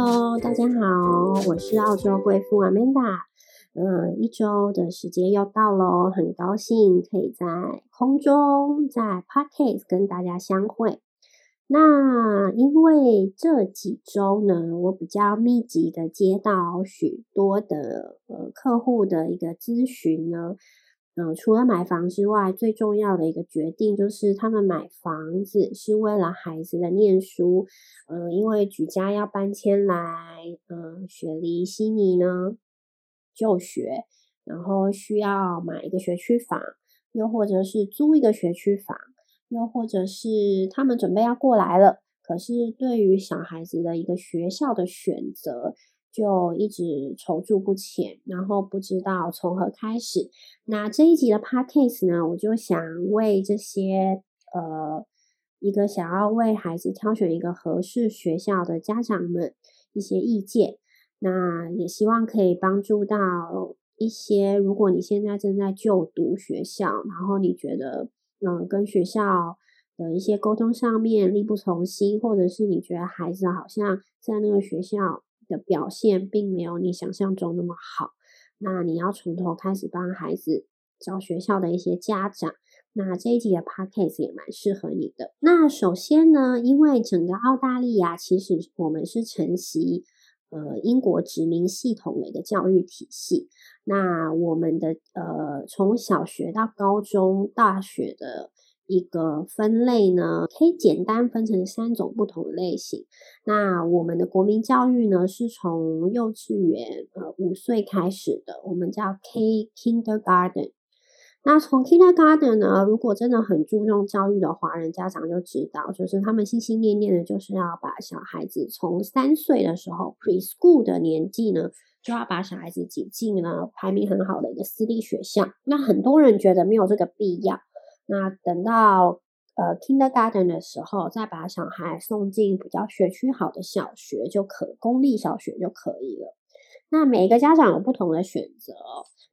Hello，大家好，我是澳洲贵妇 Amanda。嗯，一周的时间又到喽，很高兴可以在空中在 Podcast 跟大家相会。那因为这几周呢，我比较密集的接到许多的呃客户的一个咨询呢。嗯，除了买房之外，最重要的一个决定就是他们买房子是为了孩子的念书。嗯，因为举家要搬迁来嗯雪梨悉尼呢就学，然后需要买一个学区房，又或者是租一个学区房，又或者是他们准备要过来了，可是对于小孩子的一个学校的选择。就一直踌躇不前，然后不知道从何开始。那这一集的 podcast 呢，我就想为这些呃一个想要为孩子挑选一个合适学校的家长们一些意见。那也希望可以帮助到一些，如果你现在正在就读学校，然后你觉得嗯跟学校的一些沟通上面力不从心，或者是你觉得孩子好像在那个学校。的表现并没有你想象中那么好，那你要从头开始帮孩子找学校的一些家长，那这一集的 podcast 也蛮适合你的。那首先呢，因为整个澳大利亚其实我们是承袭呃英国殖民系统的一个教育体系，那我们的呃从小学到高中、大学的。一个分类呢，可以简单分成三种不同的类型。那我们的国民教育呢，是从幼稚园呃五岁开始的，我们叫 K Kindergarten。那从 Kindergarten 呢，如果真的很注重教育的华人家长就知道，就是他们心心念念的就是要把小孩子从三岁的时候 Preschool 的年纪呢，就要把小孩子挤进了排名很好的一个私立学校。那很多人觉得没有这个必要。那等到呃 kindergarten 的时候，再把小孩送进比较学区好的小学就可，公立小学就可以了。那每一个家长有不同的选择，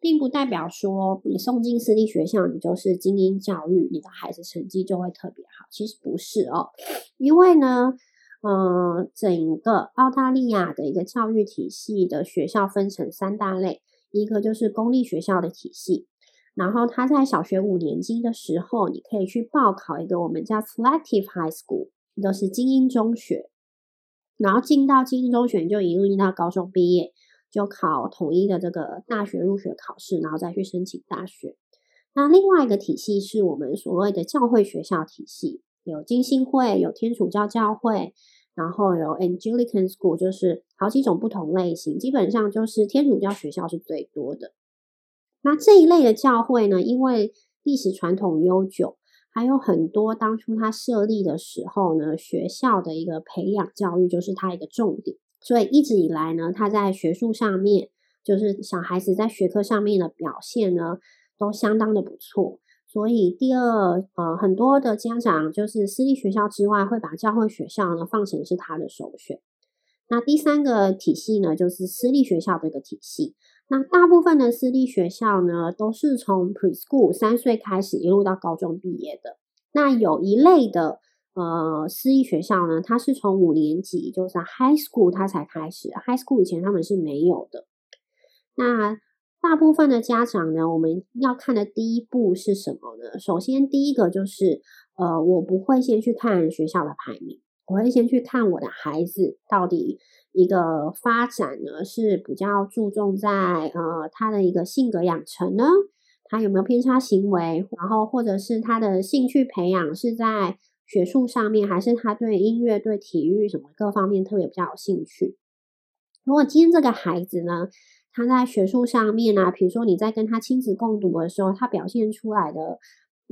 并不代表说你送进私立学校，你就是精英教育，你的孩子成绩就会特别好。其实不是哦，因为呢，呃，整个澳大利亚的一个教育体系的学校分成三大类，一个就是公立学校的体系。然后他在小学五年级的时候，你可以去报考一个我们叫 selective high school，都是精英中学。然后进到精英中学，就一路进到高中毕业，就考统一的这个大学入学考试，然后再去申请大学。那另外一个体系是我们所谓的教会学校体系，有金星会，有天主教教会，然后有 Anglican school，就是好几种不同类型，基本上就是天主教学校是最多的。那这一类的教会呢，因为历史传统悠久，还有很多当初它设立的时候呢，学校的一个培养教育就是它一个重点，所以一直以来呢，它在学术上面，就是小孩子在学科上面的表现呢，都相当的不错。所以第二，呃，很多的家长就是私立学校之外，会把教会学校呢放成是他的首选。那第三个体系呢，就是私立学校的一个体系。那大部分的私立学校呢，都是从 preschool 三岁开始一路到高中毕业的。那有一类的呃私立学校呢，它是从五年级，就是 high school 它才开始。high school 以前他们是没有的。那大部分的家长呢，我们要看的第一步是什么呢？首先第一个就是呃，我不会先去看学校的排名，我会先去看我的孩子到底。一个发展呢是比较注重在呃他的一个性格养成呢，他有没有偏差行为，然后或者是他的兴趣培养是在学术上面，还是他对音乐、对体育什么各方面特别比较有兴趣。如果今天这个孩子呢，他在学术上面呢，比如说你在跟他亲子共读的时候，他表现出来的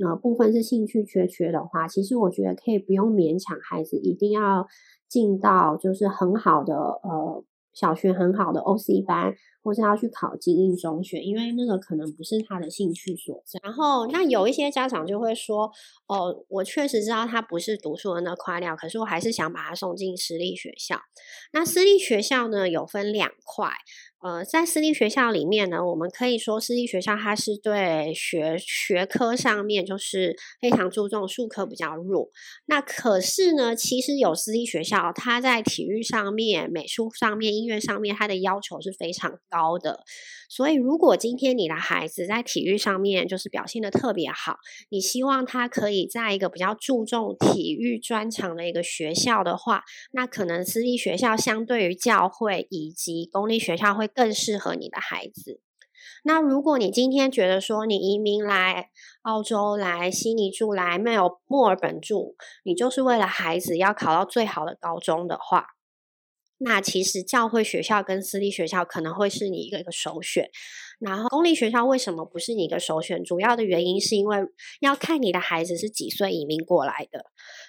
呃部分是兴趣缺缺的话，其实我觉得可以不用勉强孩子一定要。进到就是很好的呃小学很好的 O C 班，或是要去考精英中学，因为那个可能不是他的兴趣所在。然后那有一些家长就会说，哦，我确实知道他不是读书的那块料，可是我还是想把他送进私立学校。那私立学校呢有分两块，呃，在私立学校里面呢，我们可以说私立学校它是对学学科上面就是非常注重，术科比较弱。那可是呢，其实有私立学校，它在体育上面、美术上面、音乐上面，它的要求是非常高的。所以，如果今天你的孩子在体育上面就是表现的特别好，你希望他可以在一个比较注重体育专长的一个学校的话，那可能私立学校相对于教会以及公立学校会。更适合你的孩子。那如果你今天觉得说你移民来澳洲、来悉尼住、来没有墨尔本住，你就是为了孩子要考到最好的高中的话，那其实教会学校跟私立学校可能会是你一个一个首选。然后公立学校为什么不是你的首选？主要的原因是因为要看你的孩子是几岁移民过来的。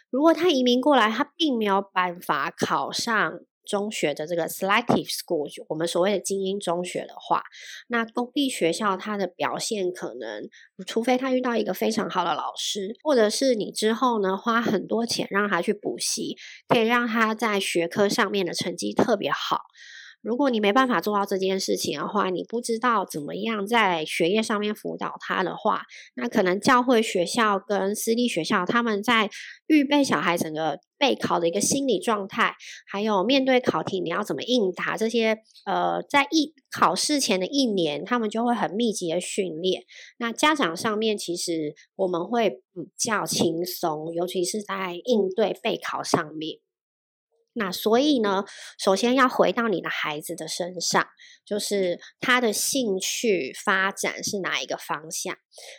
如果他移民过来，他并没有办法考上。中学的这个 selective school，我们所谓的精英中学的话，那公立学校它的表现可能，除非他遇到一个非常好的老师，或者是你之后呢花很多钱让他去补习，可以让他在学科上面的成绩特别好。如果你没办法做到这件事情的话，你不知道怎么样在学业上面辅导他的话，那可能教会学校跟私立学校他们在预备小孩整个备考的一个心理状态，还有面对考题你要怎么应答这些，呃，在一考试前的一年，他们就会很密集的训练。那家长上面其实我们会比较轻松，尤其是在应对备考上面。那所以呢，首先要回到你的孩子的身上，就是他的兴趣发展是哪一个方向？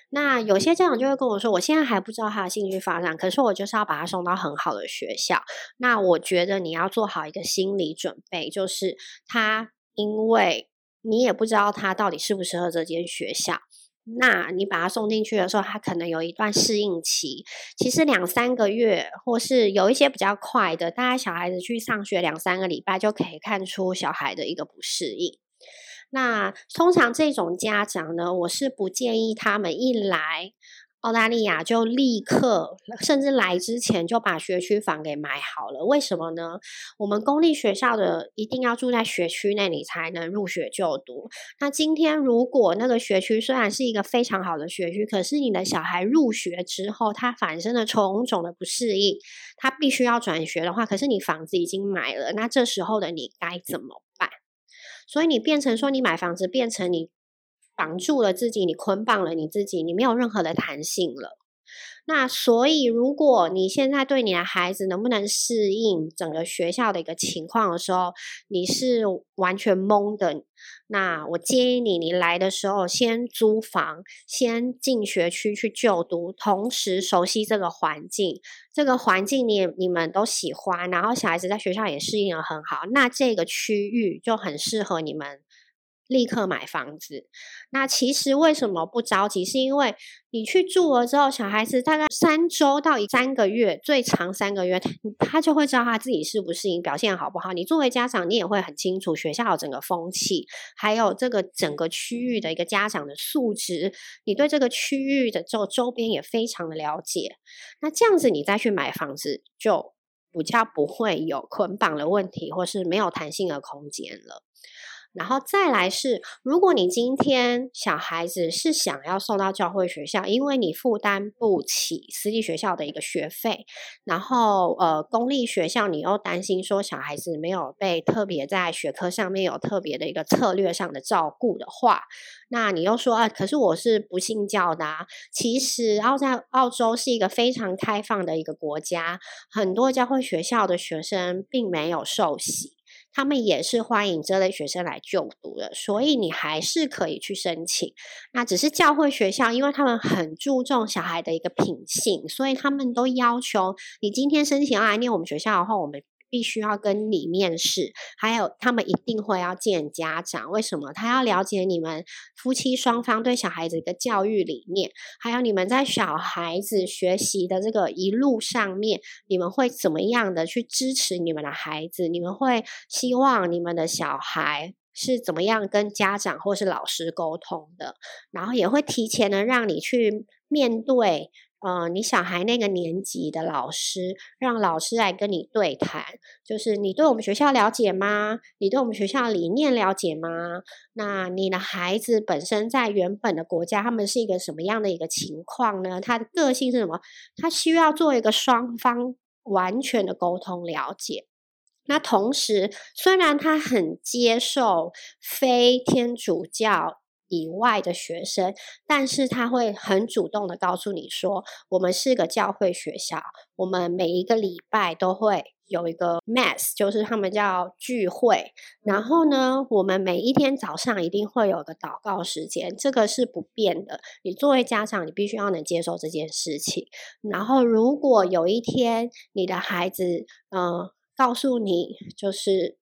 那有些家长就会跟我说，我现在还不知道他的兴趣发展，可是我就是要把他送到很好的学校。那我觉得你要做好一个心理准备，就是他因为你也不知道他到底适不适合这间学校。那你把他送进去的时候，他可能有一段适应期，其实两三个月，或是有一些比较快的，大概小孩子去上学两三个礼拜就可以看出小孩的一个不适应。那通常这种家长呢，我是不建议他们一来。澳大利亚就立刻，甚至来之前就把学区房给买好了。为什么呢？我们公立学校的一定要住在学区内，你才能入学就读。那今天如果那个学区虽然是一个非常好的学区，可是你的小孩入学之后，他反生了种种的不适应，他必须要转学的话，可是你房子已经买了，那这时候的你该怎么办？所以你变成说，你买房子变成你。绑住了自己，你捆绑了你自己，你没有任何的弹性了。那所以，如果你现在对你的孩子能不能适应整个学校的一个情况的时候，你是完全懵的。那我建议你，你来的时候先租房，先进学区去就读，同时熟悉这个环境。这个环境你你们都喜欢，然后小孩子在学校也适应的很好，那这个区域就很适合你们。立刻买房子。那其实为什么不着急？是因为你去住了之后，小孩子大概三周到三个月，最长三个月，他就会知道他自己适不适应，表现好不好。你作为家长，你也会很清楚学校整个风气，还有这个整个区域的一个家长的素质。你对这个区域的周周边也非常的了解。那这样子，你再去买房子，就比较不会有捆绑的问题，或是没有弹性的空间了。然后再来是，如果你今天小孩子是想要送到教会学校，因为你负担不起私立学校的一个学费，然后呃公立学校你又担心说小孩子没有被特别在学科上面有特别的一个策略上的照顾的话，那你又说啊，可是我是不信教的。啊。其实澳在澳洲是一个非常开放的一个国家，很多教会学校的学生并没有受洗。他们也是欢迎这类学生来就读的，所以你还是可以去申请。那只是教会学校，因为他们很注重小孩的一个品性，所以他们都要求你今天申请要来念我们学校的话，我们。必须要跟你面试，还有他们一定会要见家长。为什么？他要了解你们夫妻双方对小孩子的教育理念，还有你们在小孩子学习的这个一路上面，你们会怎么样的去支持你们的孩子？你们会希望你们的小孩是怎么样跟家长或是老师沟通的？然后也会提前的让你去面对。呃，你小孩那个年级的老师，让老师来跟你对谈，就是你对我们学校了解吗？你对我们学校理念了解吗？那你的孩子本身在原本的国家，他们是一个什么样的一个情况呢？他的个性是什么？他需要做一个双方完全的沟通了解。那同时，虽然他很接受非天主教。以外的学生，但是他会很主动的告诉你说，我们是个教会学校，我们每一个礼拜都会有一个 mass，就是他们叫聚会。然后呢，我们每一天早上一定会有个祷告时间，这个是不变的。你作为家长，你必须要能接受这件事情。然后，如果有一天你的孩子，嗯，告诉你就是。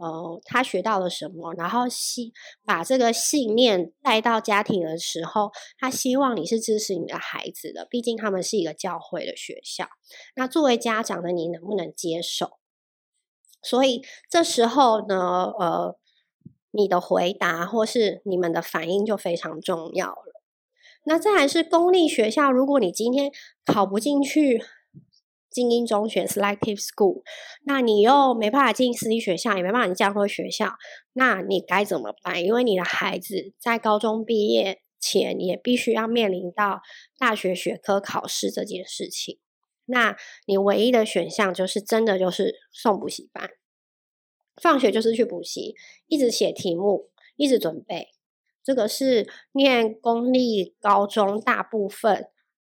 呃，他学到了什么？然后信把这个信念带到家庭的时候，他希望你是支持你的孩子的。毕竟他们是一个教会的学校。那作为家长的你能不能接受？所以这时候呢，呃，你的回答或是你们的反应就非常重要了。那再来是公立学校，如果你今天考不进去。精英中学 （selective school），那你又没办法进私立学校，也没办法进教会学校，那你该怎么办？因为你的孩子在高中毕业前也必须要面临到大学学科考试这件事情。那你唯一的选项就是真的就是送补习班，放学就是去补习，一直写题目，一直准备。这个是念公立高中大部分。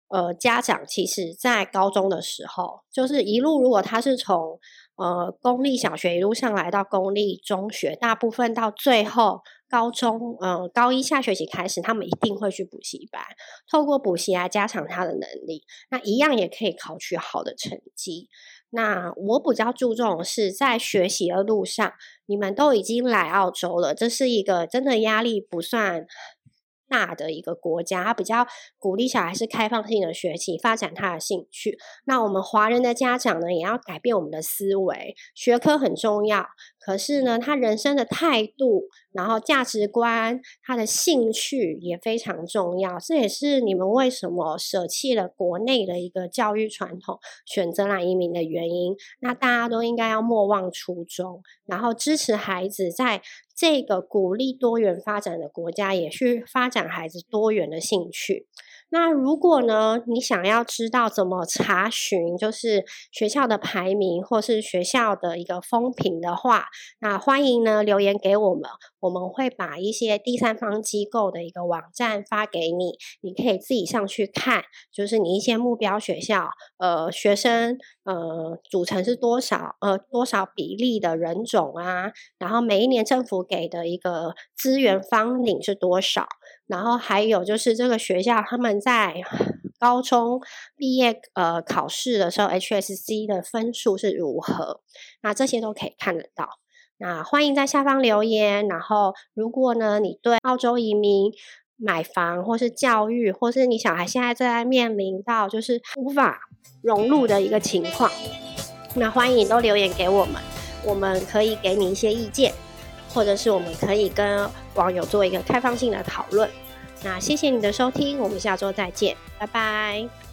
呃，家长其实，在高中的时候，就是一路，如果他是从呃公立小学一路上来到公立中学，大部分到最后高中，呃高一下学期开始，他们一定会去补习班，透过补习来加强他的能力，那一样也可以考取好的成绩。那我比较注重是在学习的路上，你们都已经来澳洲了，这是一个真的压力不算。大的一个国家，他比较鼓励小孩是开放性的学习，发展他的兴趣。那我们华人的家长呢，也要改变我们的思维，学科很重要。可是呢，他人生的态度，然后价值观，他的兴趣也非常重要。这也是你们为什么舍弃了国内的一个教育传统，选择来移民的原因。那大家都应该要莫忘初衷，然后支持孩子在这个鼓励多元发展的国家，也去发展孩子多元的兴趣。那如果呢，你想要知道怎么查询，就是学校的排名或是学校的一个风评的话，那欢迎呢留言给我们，我们会把一些第三方机构的一个网站发给你，你可以自己上去看，就是你一些目标学校，呃，学生呃组成是多少，呃多少比例的人种啊，然后每一年政府给的一个资源方领是多少。然后还有就是这个学校他们在高中毕业呃考试的时候，HSC 的分数是如何？那这些都可以看得到。那欢迎在下方留言。然后如果呢你对澳洲移民买房或是教育，或是你小孩现在正在面临到就是无法融入的一个情况，那欢迎都留言给我们，我们可以给你一些意见。或者是我们可以跟网友做一个开放性的讨论。那谢谢你的收听，我们下周再见，拜拜。